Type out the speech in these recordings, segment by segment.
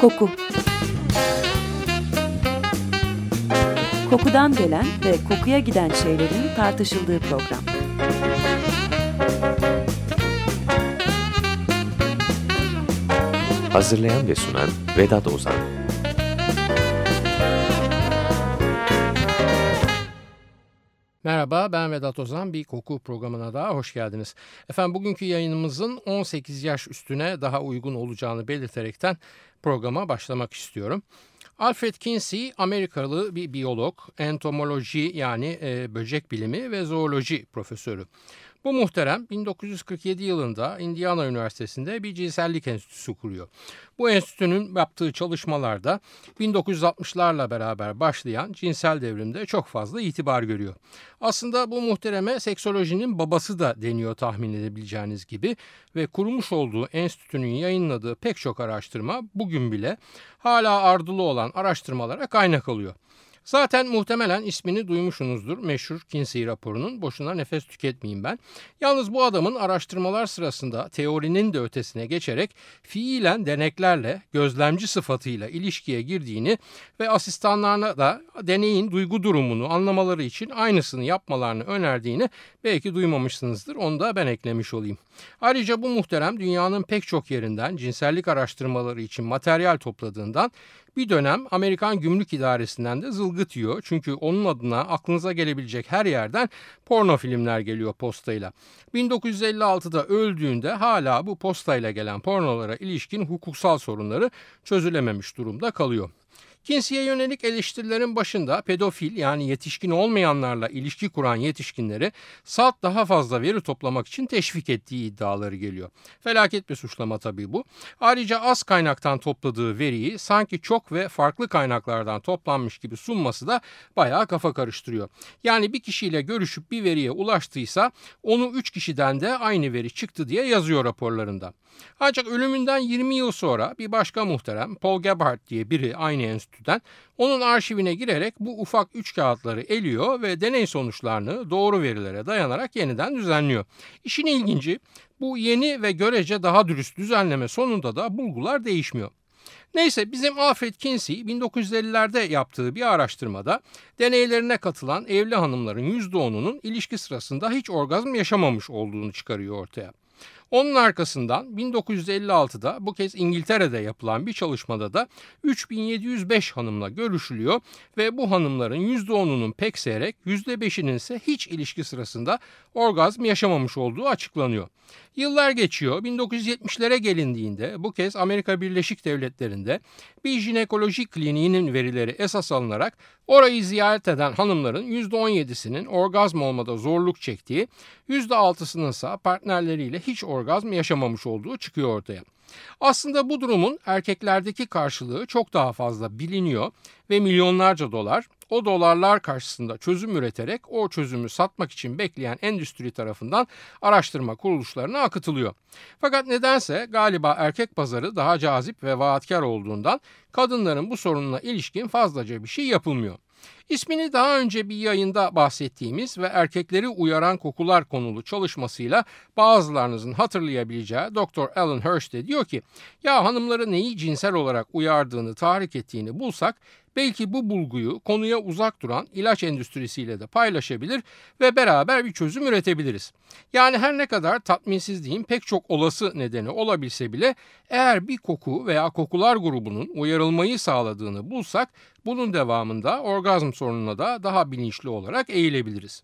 Koku Kokudan gelen ve kokuya giden şeylerin tartışıldığı program. Hazırlayan ve sunan Vedat Ozan Merhaba ben Vedat Ozan bir koku programına daha hoş geldiniz. Efendim bugünkü yayınımızın 18 yaş üstüne daha uygun olacağını belirterekten programa başlamak istiyorum. Alfred Kinsey Amerikalı bir biyolog, entomoloji yani e, böcek bilimi ve zooloji profesörü. Bu muhterem 1947 yılında Indiana Üniversitesi'nde bir cinsellik enstitüsü kuruyor. Bu enstitünün yaptığı çalışmalarda 1960'larla beraber başlayan cinsel devrimde çok fazla itibar görüyor. Aslında bu muhtereme seksolojinin babası da deniyor tahmin edebileceğiniz gibi ve kurmuş olduğu enstitünün yayınladığı pek çok araştırma bugün bile hala ardılı olan araştırmalara kaynak alıyor. Zaten muhtemelen ismini duymuşsunuzdur meşhur Kinsey raporunun. Boşuna nefes tüketmeyeyim ben. Yalnız bu adamın araştırmalar sırasında teorinin de ötesine geçerek fiilen deneklerle gözlemci sıfatıyla ilişkiye girdiğini ve asistanlarına da deneyin duygu durumunu anlamaları için aynısını yapmalarını önerdiğini belki duymamışsınızdır. Onu da ben eklemiş olayım. Ayrıca bu muhterem dünyanın pek çok yerinden cinsellik araştırmaları için materyal topladığından bir dönem Amerikan Gümrük İdaresi'nden de zılgıt yiyor. Çünkü onun adına aklınıza gelebilecek her yerden porno filmler geliyor postayla. 1956'da öldüğünde hala bu postayla gelen pornolara ilişkin hukuksal sorunları çözülememiş durumda kalıyor. Kinsey'e yönelik eleştirilerin başında pedofil yani yetişkin olmayanlarla ilişki kuran yetişkinleri salt daha fazla veri toplamak için teşvik ettiği iddiaları geliyor. Felaket bir suçlama tabii bu. Ayrıca az kaynaktan topladığı veriyi sanki çok ve farklı kaynaklardan toplanmış gibi sunması da bayağı kafa karıştırıyor. Yani bir kişiyle görüşüp bir veriye ulaştıysa onu üç kişiden de aynı veri çıktı diye yazıyor raporlarında. Ancak ölümünden 20 yıl sonra bir başka muhterem Paul Gebhardt diye biri aynı enstitüden onun arşivine girerek bu ufak üç kağıtları eliyor ve deney sonuçlarını doğru verilere dayanarak yeniden düzenliyor. İşin ilginci bu yeni ve görece daha dürüst düzenleme sonunda da bulgular değişmiyor. Neyse bizim Alfred Kinsey 1950'lerde yaptığı bir araştırmada deneylerine katılan evli hanımların %10'unun ilişki sırasında hiç orgazm yaşamamış olduğunu çıkarıyor ortaya. Onun arkasından 1956'da bu kez İngiltere'de yapılan bir çalışmada da 3705 hanımla görüşülüyor ve bu hanımların %10'unun pek seyrek %5'inin ise hiç ilişki sırasında orgazm yaşamamış olduğu açıklanıyor. Yıllar geçiyor. 1970'lere gelindiğinde bu kez Amerika Birleşik Devletleri'nde bir jinekoloji kliniğinin verileri esas alınarak orayı ziyaret eden hanımların %17'sinin orgazm olmada zorluk çektiği, %6'sının ise partnerleriyle hiç orgazm yaşamamış olduğu çıkıyor ortaya. Aslında bu durumun erkeklerdeki karşılığı çok daha fazla biliniyor ve milyonlarca dolar o dolarlar karşısında çözüm üreterek o çözümü satmak için bekleyen endüstri tarafından araştırma kuruluşlarına akıtılıyor. Fakat nedense galiba erkek pazarı daha cazip ve vaatkar olduğundan kadınların bu sorununa ilişkin fazlaca bir şey yapılmıyor. İsmini daha önce bir yayında bahsettiğimiz ve erkekleri uyaran kokular konulu çalışmasıyla bazılarınızın hatırlayabileceği Dr. Alan Hirsch de diyor ki ya hanımları neyi cinsel olarak uyardığını tahrik ettiğini bulsak belki bu bulguyu konuya uzak duran ilaç endüstrisiyle de paylaşabilir ve beraber bir çözüm üretebiliriz. Yani her ne kadar tatminsizliğin pek çok olası nedeni olabilse bile eğer bir koku veya kokular grubunun uyarılmayı sağladığını bulsak bunun devamında orgazm sorununa da daha bilinçli olarak eğilebiliriz.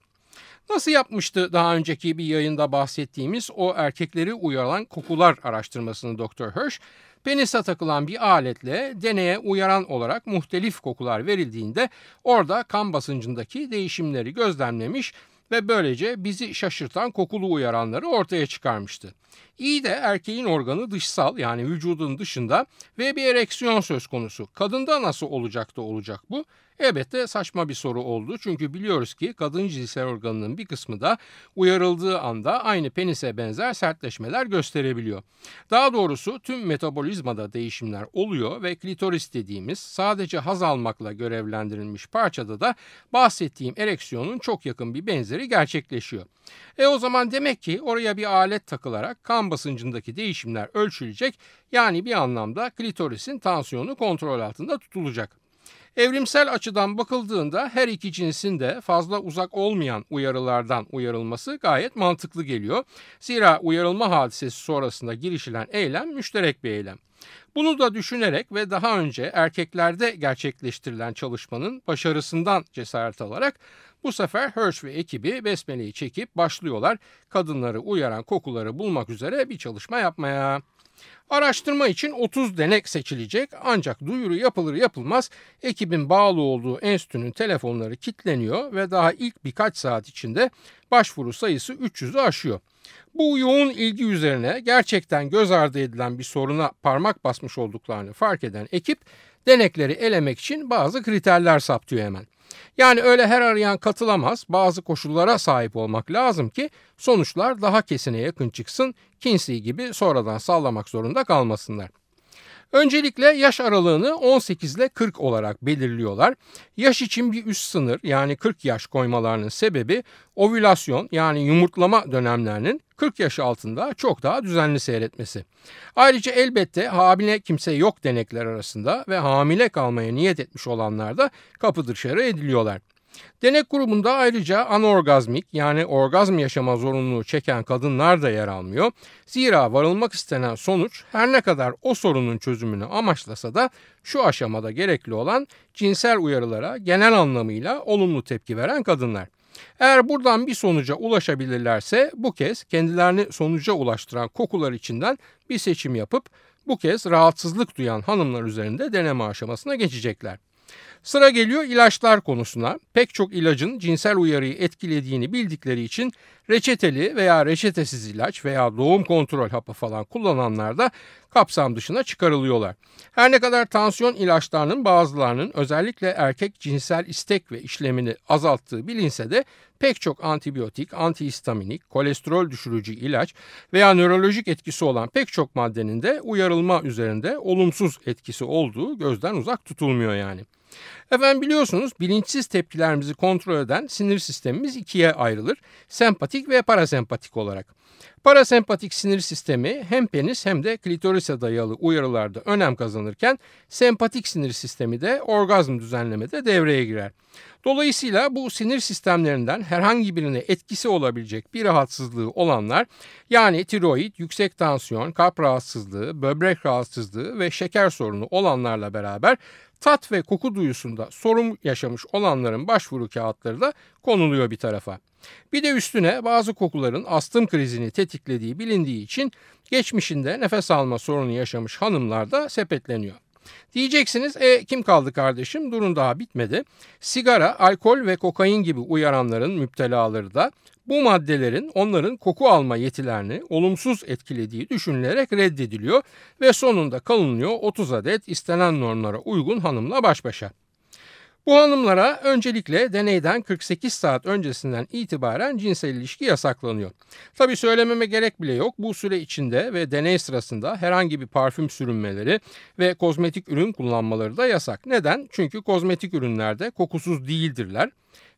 Nasıl yapmıştı daha önceki bir yayında bahsettiğimiz o erkekleri uyaran kokular araştırmasını Dr. Hirsch? Penise takılan bir aletle deneye uyaran olarak muhtelif kokular verildiğinde orada kan basıncındaki değişimleri gözlemlemiş ve böylece bizi şaşırtan kokulu uyaranları ortaya çıkarmıştı. İyi de erkeğin organı dışsal yani vücudun dışında ve bir ereksiyon söz konusu. Kadında nasıl olacak da olacak bu? Elbette saçma bir soru oldu çünkü biliyoruz ki kadın cinsel organının bir kısmı da uyarıldığı anda aynı penise benzer sertleşmeler gösterebiliyor. Daha doğrusu tüm metabolizmada değişimler oluyor ve klitoris dediğimiz sadece haz almakla görevlendirilmiş parçada da bahsettiğim ereksiyonun çok yakın bir benzeri gerçekleşiyor. E o zaman demek ki oraya bir alet takılarak kan basıncındaki değişimler ölçülecek yani bir anlamda klitorisin tansiyonu kontrol altında tutulacak. Evrimsel açıdan bakıldığında her iki cinsin de fazla uzak olmayan uyarılardan uyarılması gayet mantıklı geliyor. Zira uyarılma hadisesi sonrasında girişilen eylem müşterek bir eylem. Bunu da düşünerek ve daha önce erkeklerde gerçekleştirilen çalışmanın başarısından cesaret alarak bu sefer Hirsch ve ekibi besmeleyi çekip başlıyorlar kadınları uyaran kokuları bulmak üzere bir çalışma yapmaya. Araştırma için 30 denek seçilecek ancak duyuru yapılır yapılmaz ekibin bağlı olduğu enstitünün telefonları kilitleniyor ve daha ilk birkaç saat içinde başvuru sayısı 300'ü aşıyor. Bu yoğun ilgi üzerine gerçekten göz ardı edilen bir soruna parmak basmış olduklarını fark eden ekip denekleri elemek için bazı kriterler saptıyor hemen. Yani öyle her arayan katılamaz, bazı koşullara sahip olmak lazım ki sonuçlar daha kesine yakın çıksın, Kinsey gibi sonradan sallamak zorunda kalmasınlar. Öncelikle yaş aralığını 18 ile 40 olarak belirliyorlar. Yaş için bir üst sınır yani 40 yaş koymalarının sebebi ovülasyon yani yumurtlama dönemlerinin 40 yaş altında çok daha düzenli seyretmesi. Ayrıca elbette hamile kimse yok denekler arasında ve hamile kalmaya niyet etmiş olanlar da kapı dışarı ediliyorlar. Denek grubunda ayrıca anorgazmik yani orgazm yaşama zorunluluğu çeken kadınlar da yer almıyor. Zira varılmak istenen sonuç her ne kadar o sorunun çözümünü amaçlasa da şu aşamada gerekli olan cinsel uyarılara genel anlamıyla olumlu tepki veren kadınlar. Eğer buradan bir sonuca ulaşabilirlerse bu kez kendilerini sonuca ulaştıran kokular içinden bir seçim yapıp bu kez rahatsızlık duyan hanımlar üzerinde deneme aşamasına geçecekler. Sıra geliyor ilaçlar konusuna. Pek çok ilacın cinsel uyarıyı etkilediğini bildikleri için reçeteli veya reçetesiz ilaç veya doğum kontrol hapı falan kullananlar da kapsam dışına çıkarılıyorlar. Her ne kadar tansiyon ilaçlarının bazılarının özellikle erkek cinsel istek ve işlemini azalttığı bilinse de pek çok antibiyotik, antihistaminik, kolesterol düşürücü ilaç veya nörolojik etkisi olan pek çok maddenin de uyarılma üzerinde olumsuz etkisi olduğu gözden uzak tutulmuyor yani. Efendim biliyorsunuz bilinçsiz tepkilerimizi kontrol eden sinir sistemimiz ikiye ayrılır. Sempatik ve parasempatik olarak. Parasempatik sinir sistemi hem penis hem de klitorise dayalı uyarılarda önem kazanırken sempatik sinir sistemi de orgazm düzenlemede devreye girer. Dolayısıyla bu sinir sistemlerinden herhangi birine etkisi olabilecek bir rahatsızlığı olanlar yani tiroid, yüksek tansiyon, kalp rahatsızlığı, böbrek rahatsızlığı ve şeker sorunu olanlarla beraber tat ve koku duyusunda sorun yaşamış olanların başvuru kağıtları da konuluyor bir tarafa. Bir de üstüne bazı kokuların astım krizini tetiklediği bilindiği için geçmişinde nefes alma sorunu yaşamış hanımlar da sepetleniyor. Diyeceksiniz e kim kaldı kardeşim durun daha bitmedi. Sigara, alkol ve kokain gibi uyaranların müptelaları da bu maddelerin onların koku alma yetilerini olumsuz etkilediği düşünülerek reddediliyor ve sonunda kalınıyor 30 adet istenen normlara uygun hanımla baş başa. Bu hanımlara öncelikle deneyden 48 saat öncesinden itibaren cinsel ilişki yasaklanıyor. Tabi söylememe gerek bile yok. Bu süre içinde ve deney sırasında herhangi bir parfüm sürünmeleri ve kozmetik ürün kullanmaları da yasak. Neden? Çünkü kozmetik ürünlerde kokusuz değildirler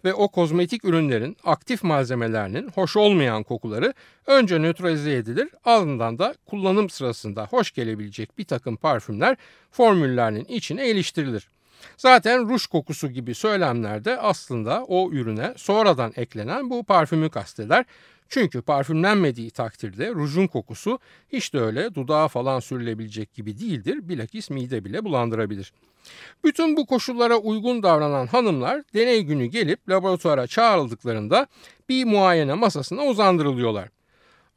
ve o kozmetik ürünlerin aktif malzemelerinin hoş olmayan kokuları önce nötralize edilir ardından da kullanım sırasında hoş gelebilecek bir takım parfümler formüllerinin içine iliştirilir. Zaten ruj kokusu gibi söylemlerde aslında o ürüne sonradan eklenen bu parfümü kasteder. Çünkü parfümlenmediği takdirde rujun kokusu hiç de öyle dudağa falan sürülebilecek gibi değildir. Bilakis mide bile bulandırabilir. Bütün bu koşullara uygun davranan hanımlar deney günü gelip laboratuvara çağrıldıklarında bir muayene masasına uzandırılıyorlar.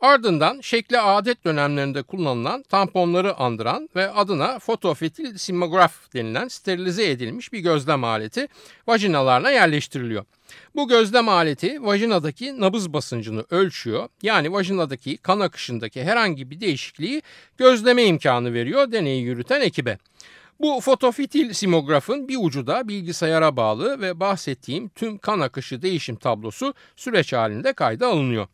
Ardından şekli adet dönemlerinde kullanılan tamponları andıran ve adına fotofetil simograf denilen sterilize edilmiş bir gözlem aleti vajinalarına yerleştiriliyor. Bu gözlem aleti vajinadaki nabız basıncını ölçüyor. Yani vajinadaki kan akışındaki herhangi bir değişikliği gözleme imkanı veriyor deneyi yürüten ekibe. Bu fotofitil simografın bir ucu da bilgisayara bağlı ve bahsettiğim tüm kan akışı değişim tablosu süreç halinde kayda alınıyor.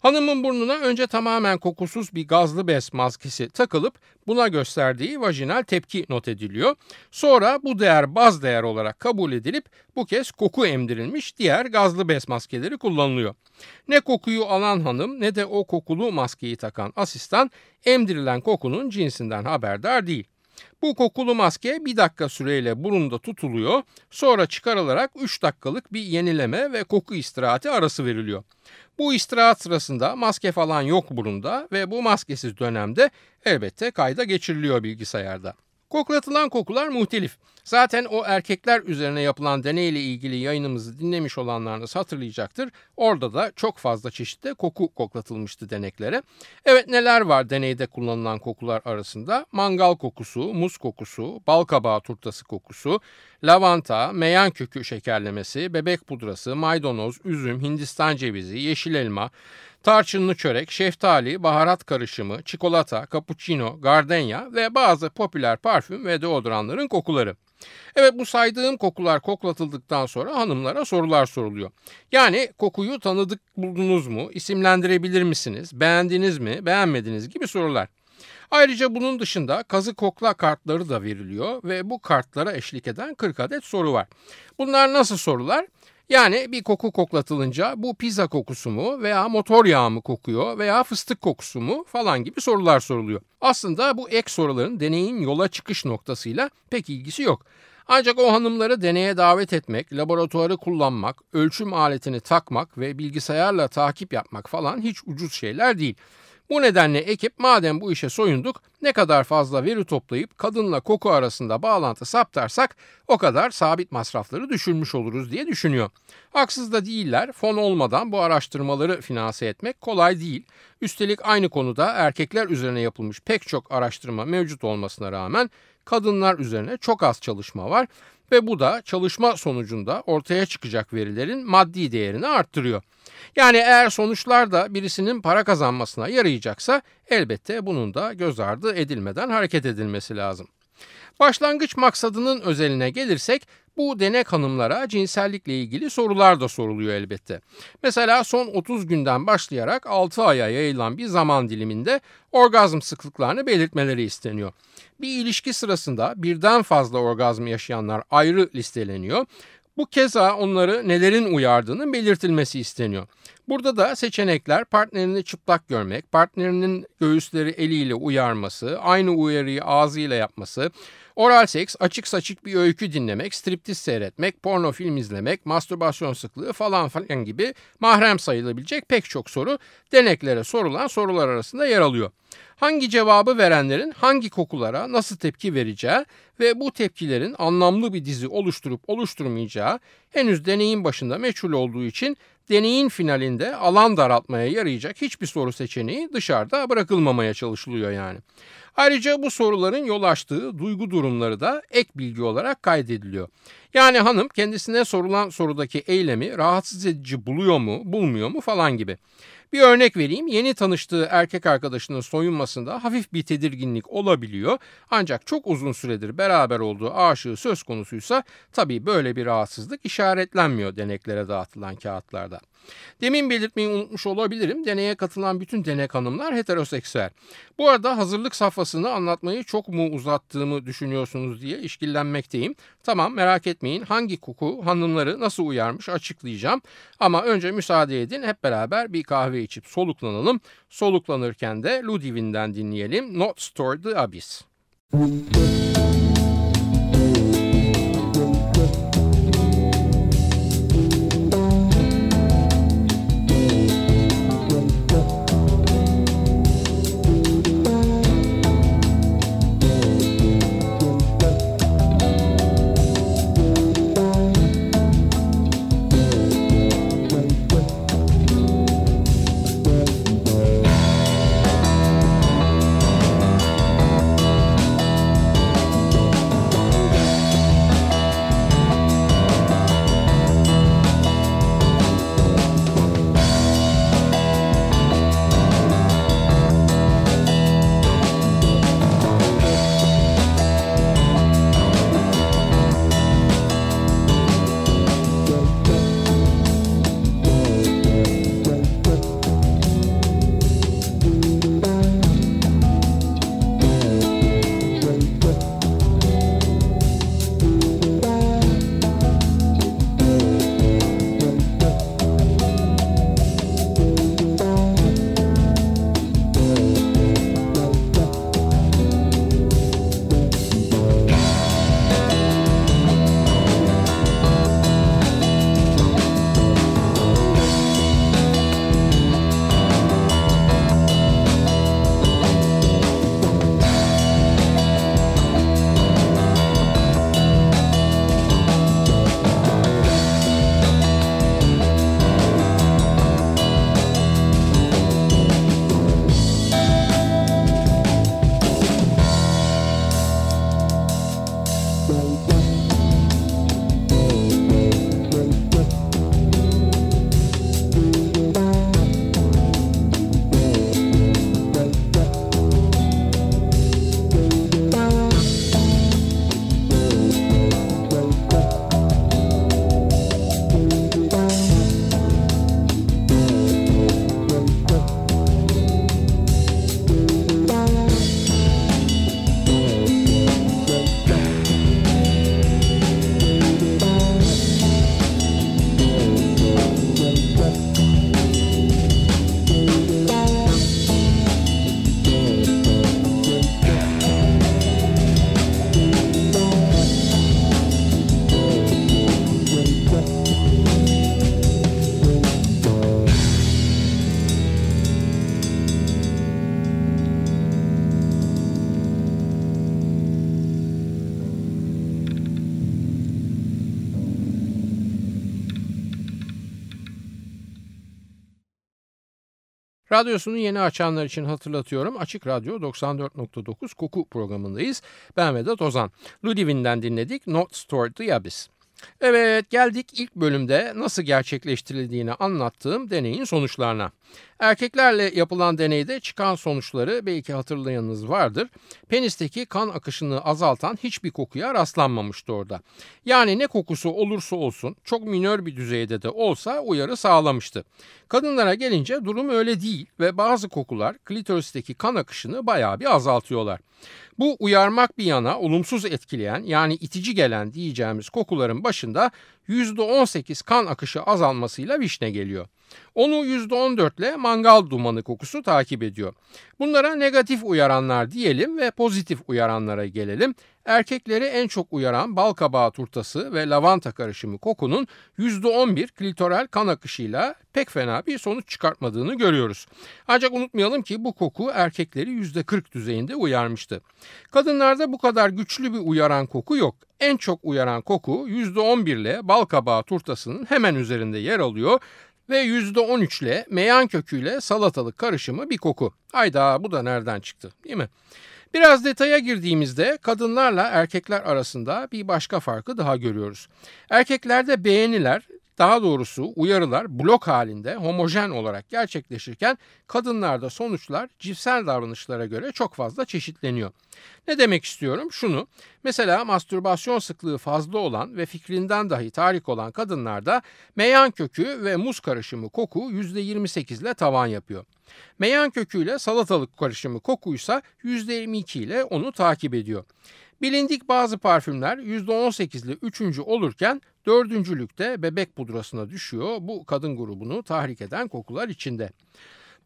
Hanımın burnuna önce tamamen kokusuz bir gazlı bez maskesi takılıp buna gösterdiği vajinal tepki not ediliyor. Sonra bu değer baz değer olarak kabul edilip bu kez koku emdirilmiş diğer gazlı bez maskeleri kullanılıyor. Ne kokuyu alan hanım ne de o kokulu maskeyi takan asistan emdirilen kokunun cinsinden haberdar değil. Bu kokulu maske bir dakika süreyle burunda tutuluyor. Sonra çıkarılarak 3 dakikalık bir yenileme ve koku istirahati arası veriliyor. Bu istirahat sırasında maske falan yok burunda ve bu maskesiz dönemde elbette kayda geçiriliyor bilgisayarda. Koklatılan kokular muhtelif. Zaten o erkekler üzerine yapılan deneyle ilgili yayınımızı dinlemiş olanlarınız hatırlayacaktır. Orada da çok fazla çeşitte koku koklatılmıştı deneklere. Evet neler var deneyde kullanılan kokular arasında? Mangal kokusu, muz kokusu, bal kabağı turtası kokusu, lavanta, meyan kökü şekerlemesi, bebek pudrası, maydanoz, üzüm, hindistan cevizi, yeşil elma, tarçınlı çörek, şeftali, baharat karışımı, çikolata, cappuccino, gardenya ve bazı popüler parfüm ve deodorantların kokuları. Evet bu saydığım kokular koklatıldıktan sonra hanımlara sorular soruluyor. Yani kokuyu tanıdık buldunuz mu, isimlendirebilir misiniz, beğendiniz mi, beğenmediniz gibi sorular. Ayrıca bunun dışında kazı kokla kartları da veriliyor ve bu kartlara eşlik eden 40 adet soru var. Bunlar nasıl sorular? Yani bir koku koklatılınca bu pizza kokusu mu veya motor yağı mı kokuyor veya fıstık kokusu mu falan gibi sorular soruluyor. Aslında bu ek soruların deneyin yola çıkış noktasıyla pek ilgisi yok. Ancak o hanımları deneye davet etmek, laboratuvarı kullanmak, ölçüm aletini takmak ve bilgisayarla takip yapmak falan hiç ucuz şeyler değil. Bu nedenle ekip madem bu işe soyunduk ne kadar fazla veri toplayıp kadınla koku arasında bağlantı saptarsak o kadar sabit masrafları düşürmüş oluruz diye düşünüyor. Haksız da değiller fon olmadan bu araştırmaları finanse etmek kolay değil. Üstelik aynı konuda erkekler üzerine yapılmış pek çok araştırma mevcut olmasına rağmen kadınlar üzerine çok az çalışma var ve bu da çalışma sonucunda ortaya çıkacak verilerin maddi değerini arttırıyor. Yani eğer sonuçlar da birisinin para kazanmasına yarayacaksa elbette bunun da göz ardı edilmeden hareket edilmesi lazım. Başlangıç maksadının özeline gelirsek bu denek hanımlara cinsellikle ilgili sorular da soruluyor elbette. Mesela son 30 günden başlayarak 6 aya yayılan bir zaman diliminde orgazm sıklıklarını belirtmeleri isteniyor. Bir ilişki sırasında birden fazla orgazm yaşayanlar ayrı listeleniyor. Bu keza onları nelerin uyardığının belirtilmesi isteniyor. Burada da seçenekler partnerini çıplak görmek, partnerinin göğüsleri eliyle uyarması, aynı uyarıyı ağzıyla yapması, Oral seks, açık saçık bir öykü dinlemek, striptiz seyretmek, porno film izlemek, mastürbasyon sıklığı falan falan gibi mahrem sayılabilecek pek çok soru deneklere sorulan sorular arasında yer alıyor. Hangi cevabı verenlerin hangi kokulara nasıl tepki vereceği ve bu tepkilerin anlamlı bir dizi oluşturup oluşturmayacağı henüz deneyin başında meçhul olduğu için deneyin finalinde alan daraltmaya yarayacak hiçbir soru seçeneği dışarıda bırakılmamaya çalışılıyor yani. Ayrıca bu soruların yol açtığı duygu durumları da ek bilgi olarak kaydediliyor. Yani hanım kendisine sorulan sorudaki eylemi rahatsız edici buluyor mu, bulmuyor mu falan gibi. Bir örnek vereyim. Yeni tanıştığı erkek arkadaşının soyunmasında hafif bir tedirginlik olabiliyor. Ancak çok uzun süredir beraber olduğu aşığı söz konusuysa tabii böyle bir rahatsızlık işaretlenmiyor deneklere dağıtılan kağıtlarda. Demin belirtmeyi unutmuş olabilirim. Deneye katılan bütün denek hanımlar heteroseksüel. Bu arada hazırlık safhasını anlatmayı çok mu uzattığımı düşünüyorsunuz diye işkillenmekteyim. Tamam merak etmeyin hangi koku hanımları nasıl uyarmış açıklayacağım. Ama önce müsaade edin hep beraber bir kahve içip soluklanalım. Soluklanırken de Ludwig'den dinleyelim Not Store the Abyss. Radyosunu yeni açanlar için hatırlatıyorum. Açık Radyo 94.9 Koku programındayız. Ben Vedat Ozan. Ludwig'den dinledik Not Stored the Abyss. Evet geldik ilk bölümde nasıl gerçekleştirildiğini anlattığım deneyin sonuçlarına. Erkeklerle yapılan deneyde çıkan sonuçları belki hatırlayanınız vardır. Penisteki kan akışını azaltan hiçbir kokuya rastlanmamıştı orada. Yani ne kokusu olursa olsun çok minör bir düzeyde de olsa uyarı sağlamıştı. Kadınlara gelince durum öyle değil ve bazı kokular klitoristeki kan akışını bayağı bir azaltıyorlar. Bu uyarmak bir yana olumsuz etkileyen yani itici gelen diyeceğimiz kokuların başında %18 kan akışı azalmasıyla vişne geliyor. Onu %14 ile mangal dumanı kokusu takip ediyor. Bunlara negatif uyaranlar diyelim ve pozitif uyaranlara gelelim. Erkekleri en çok uyaran bal kabağı turtası ve lavanta karışımı kokunun %11 klitoral kan akışıyla pek fena bir sonuç çıkartmadığını görüyoruz. Ancak unutmayalım ki bu koku erkekleri %40 düzeyinde uyarmıştı. Kadınlarda bu kadar güçlü bir uyaran koku yok. En çok uyaran koku %11 ile bal kabağı turtasının hemen üzerinde yer alıyor ve %13 ile meyan köküyle salatalık karışımı bir koku. Hayda bu da nereden çıktı değil mi? Biraz detaya girdiğimizde kadınlarla erkekler arasında bir başka farkı daha görüyoruz. Erkeklerde beğeniler daha doğrusu uyarılar blok halinde homojen olarak gerçekleşirken kadınlarda sonuçlar cinsel davranışlara göre çok fazla çeşitleniyor. Ne demek istiyorum? Şunu, mesela mastürbasyon sıklığı fazla olan ve fikrinden dahi tahrik olan kadınlarda meyan kökü ve muz karışımı koku %28 ile tavan yapıyor. Meyan köküyle salatalık karışımı kokuysa %22 ile onu takip ediyor. Bilindik bazı parfümler %18 ile 3. olurken dördüncülükte bebek pudrasına düşüyor bu kadın grubunu tahrik eden kokular içinde.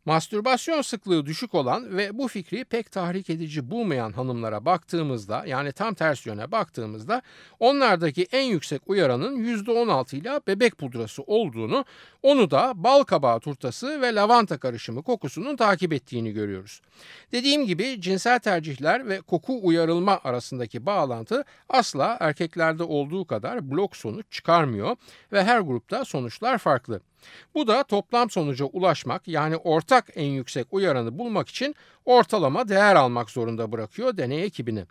Mastürbasyon sıklığı düşük olan ve bu fikri pek tahrik edici bulmayan hanımlara baktığımızda yani tam ters yöne baktığımızda onlardaki en yüksek uyaranın %16 ile bebek pudrası olduğunu onu da bal kabağı turtası ve lavanta karışımı kokusunun takip ettiğini görüyoruz. Dediğim gibi cinsel tercihler ve koku uyarılma arasındaki bağlantı asla erkeklerde olduğu kadar blok sonuç çıkarmıyor ve her grupta sonuçlar farklı. Bu da toplam sonuca ulaşmak yani ortak en yüksek uyaranı bulmak için ortalama değer almak zorunda bırakıyor deney ekibini.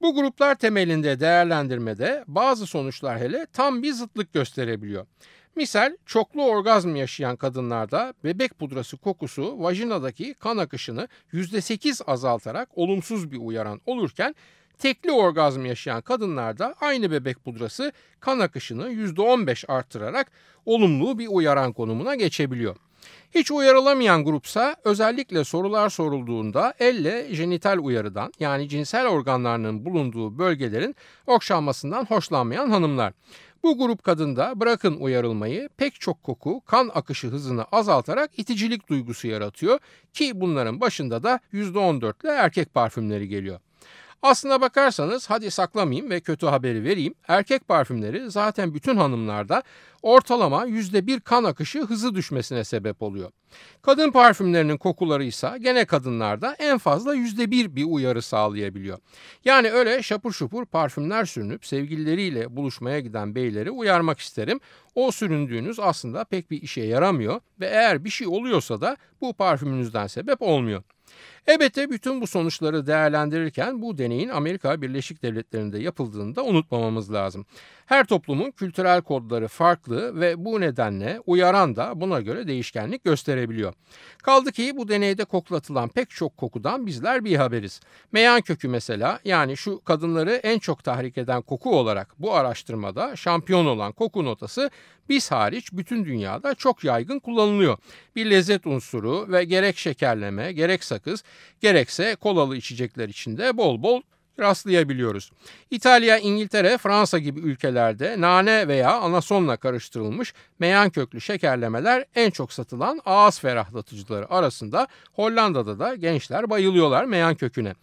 Bu gruplar temelinde değerlendirmede bazı sonuçlar hele tam bir zıtlık gösterebiliyor. Misal çoklu orgazm yaşayan kadınlarda bebek pudrası kokusu vajinadaki kan akışını %8 azaltarak olumsuz bir uyaran olurken tekli orgazm yaşayan kadınlarda aynı bebek pudrası kan akışını %15 arttırarak olumlu bir uyaran konumuna geçebiliyor. Hiç uyarılamayan grupsa özellikle sorular sorulduğunda elle jenital uyarıdan yani cinsel organlarının bulunduğu bölgelerin okşanmasından hoşlanmayan hanımlar. Bu grup kadında bırakın uyarılmayı pek çok koku kan akışı hızını azaltarak iticilik duygusu yaratıyor ki bunların başında da %14 ile erkek parfümleri geliyor. Aslına bakarsanız hadi saklamayayım ve kötü haberi vereyim. Erkek parfümleri zaten bütün hanımlarda ortalama %1 kan akışı hızı düşmesine sebep oluyor. Kadın parfümlerinin kokuları ise gene kadınlarda en fazla %1 bir uyarı sağlayabiliyor. Yani öyle şapur şupur parfümler sürünüp sevgilileriyle buluşmaya giden beyleri uyarmak isterim. O süründüğünüz aslında pek bir işe yaramıyor ve eğer bir şey oluyorsa da bu parfümünüzden sebep olmuyor. Elbette bütün bu sonuçları değerlendirirken bu deneyin Amerika Birleşik Devletleri'nde yapıldığını da unutmamamız lazım. Her toplumun kültürel kodları farklı ve bu nedenle uyaran da buna göre değişkenlik gösterebiliyor. Kaldı ki bu deneyde koklatılan pek çok kokudan bizler bir haberiz. Meyan kökü mesela yani şu kadınları en çok tahrik eden koku olarak bu araştırmada şampiyon olan koku notası biz hariç bütün dünyada çok yaygın kullanılıyor. Bir lezzet unsuru ve gerek şekerleme, gerek sakız, gerekse kolalı içecekler içinde bol bol rastlayabiliyoruz. İtalya, İngiltere, Fransa gibi ülkelerde nane veya anasonla karıştırılmış meyan köklü şekerlemeler en çok satılan ağız ferahlatıcıları arasında Hollanda'da da gençler bayılıyorlar meyan köküne.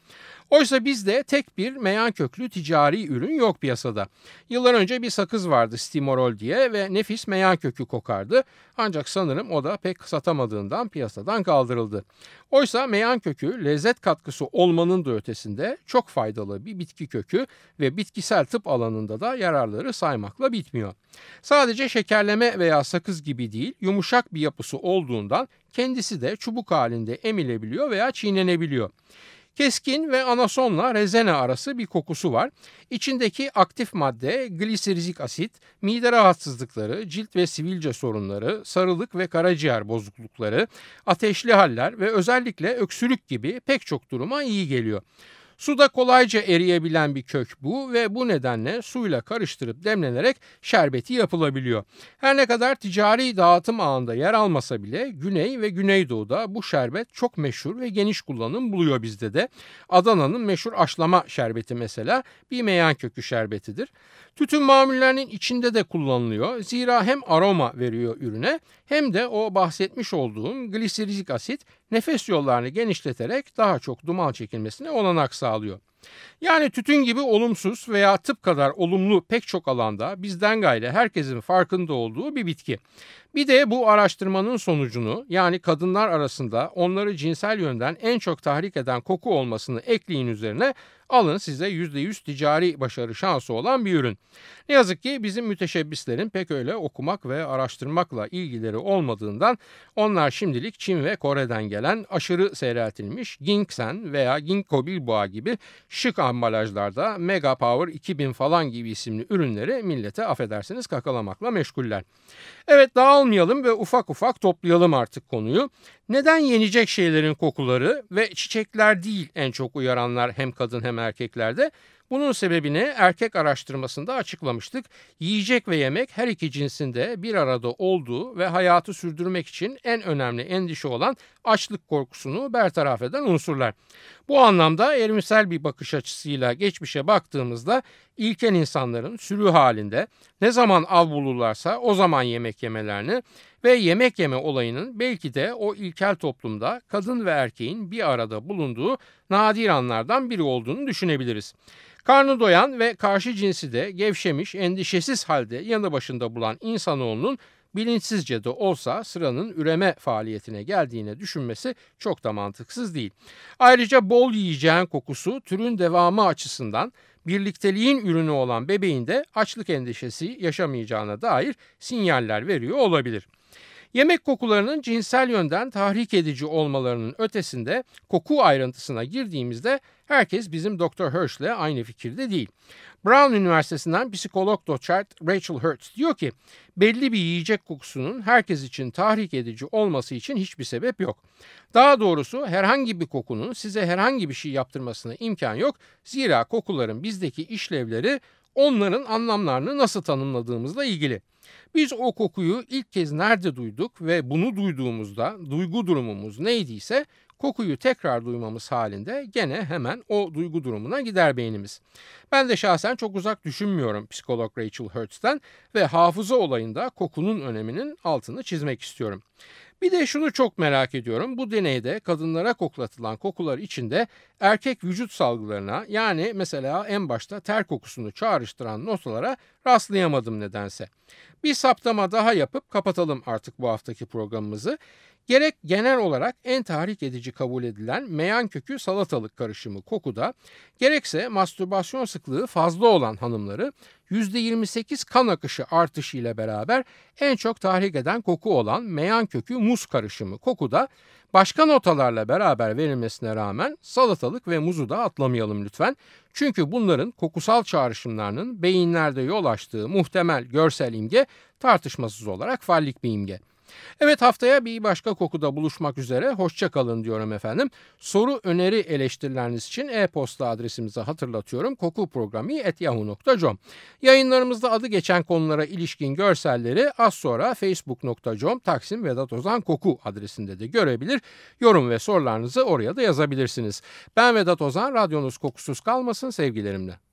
Oysa bizde tek bir meyan köklü ticari ürün yok piyasada. Yıllar önce bir sakız vardı Stimorol diye ve nefis meyan kökü kokardı. Ancak sanırım o da pek satamadığından piyasadan kaldırıldı. Oysa meyan kökü lezzet katkısı olmanın da ötesinde çok faydalı bir bitki kökü ve bitkisel tıp alanında da yararları saymakla bitmiyor. Sadece şekerleme veya sakız gibi değil, yumuşak bir yapısı olduğundan kendisi de çubuk halinde emilebiliyor veya çiğnenebiliyor. Keskin ve anasonla rezene arası bir kokusu var. İçindeki aktif madde gliserizik asit, mide rahatsızlıkları, cilt ve sivilce sorunları, sarılık ve karaciğer bozuklukları, ateşli haller ve özellikle öksürük gibi pek çok duruma iyi geliyor. Suda kolayca eriyebilen bir kök bu ve bu nedenle suyla karıştırıp demlenerek şerbeti yapılabiliyor. Her ne kadar ticari dağıtım ağında yer almasa bile Güney ve Güneydoğu'da bu şerbet çok meşhur ve geniş kullanım buluyor bizde de. Adana'nın meşhur aşlama şerbeti mesela bir meyan kökü şerbetidir. Tütün mamullerinin içinde de kullanılıyor. Zira hem aroma veriyor ürüne hem de o bahsetmiş olduğum gliserizik asit nefes yollarını genişleterek daha çok duman çekilmesine olanak sağlıyor. Yani tütün gibi olumsuz veya tıp kadar olumlu pek çok alanda bizden gayrı herkesin farkında olduğu bir bitki. Bir de bu araştırmanın sonucunu yani kadınlar arasında onları cinsel yönden en çok tahrik eden koku olmasını ekleyin üzerine alın size %100 ticari başarı şansı olan bir ürün. Ne yazık ki bizim müteşebbislerin pek öyle okumak ve araştırmakla ilgileri olmadığından onlar şimdilik Çin ve Kore'den gelen aşırı seyreltilmiş Ginksen veya Ginkgo bilboğa gibi şık ambalajlarda Mega Power 2000 falan gibi isimli ürünleri millete affedersiniz kakalamakla meşguller. Evet dağılmayalım ve ufak ufak toplayalım artık konuyu. Neden yenecek şeylerin kokuları ve çiçekler değil en çok uyaranlar hem kadın hem erkeklerde? Bunun sebebini erkek araştırmasında açıklamıştık. Yiyecek ve yemek her iki cinsinde bir arada olduğu ve hayatı sürdürmek için en önemli endişe olan açlık korkusunu bertaraf eden unsurlar. Bu anlamda evrimsel bir bakış açısıyla geçmişe baktığımızda ilken insanların sürü halinde ne zaman av bulurlarsa o zaman yemek yemelerini ve yemek yeme olayının belki de o ilkel toplumda kadın ve erkeğin bir arada bulunduğu nadir anlardan biri olduğunu düşünebiliriz. Karnı doyan ve karşı cinsi de gevşemiş, endişesiz halde yanı başında bulan insanoğlunun bilinçsizce de olsa sıranın üreme faaliyetine geldiğine düşünmesi çok da mantıksız değil. Ayrıca bol yiyeceğin kokusu türün devamı açısından birlikteliğin ürünü olan bebeğin de açlık endişesi yaşamayacağına dair sinyaller veriyor olabilir. Yemek kokularının cinsel yönden tahrik edici olmalarının ötesinde koku ayrıntısına girdiğimizde herkes bizim Dr. Hirsch'le aynı fikirde değil. Brown Üniversitesi'nden psikolog doçent Rachel Hertz diyor ki belli bir yiyecek kokusunun herkes için tahrik edici olması için hiçbir sebep yok. Daha doğrusu herhangi bir kokunun size herhangi bir şey yaptırmasına imkan yok. Zira kokuların bizdeki işlevleri onların anlamlarını nasıl tanımladığımızla ilgili. Biz o kokuyu ilk kez nerede duyduk ve bunu duyduğumuzda duygu durumumuz neydiyse kokuyu tekrar duymamız halinde gene hemen o duygu durumuna gider beynimiz. Ben de şahsen çok uzak düşünmüyorum psikolog Rachel Hertz'ten ve hafıza olayında kokunun öneminin altını çizmek istiyorum. Bir de şunu çok merak ediyorum. Bu deneyde kadınlara koklatılan kokular içinde erkek vücut salgılarına yani mesela en başta ter kokusunu çağrıştıran notalara rastlayamadım nedense. Bir saptama daha yapıp kapatalım artık bu haftaki programımızı. Gerek genel olarak en tahrik edici kabul edilen meyan kökü salatalık karışımı kokuda, gerekse mastürbasyon sıklığı fazla olan hanımları %28 kan akışı artışı ile beraber en çok tahrik eden koku olan meyan kökü muz karışımı kokuda başka notalarla beraber verilmesine rağmen salatalık ve muzu da atlamayalım lütfen. Çünkü bunların kokusal çağrışımlarının beyinlerde yol açtığı muhtemel görsel imge tartışmasız olarak fallik bir imge. Evet haftaya bir başka kokuda buluşmak üzere. Hoşçakalın diyorum efendim. Soru, öneri, eleştirileriniz için e-posta adresimizi hatırlatıyorum. kokuprogrami.yahoo.com Yayınlarımızda adı geçen konulara ilişkin görselleri az sonra facebook.com Taksim Vedat Ozan Koku adresinde de görebilir. Yorum ve sorularınızı oraya da yazabilirsiniz. Ben Vedat Ozan, radyonuz kokusuz kalmasın sevgilerimle.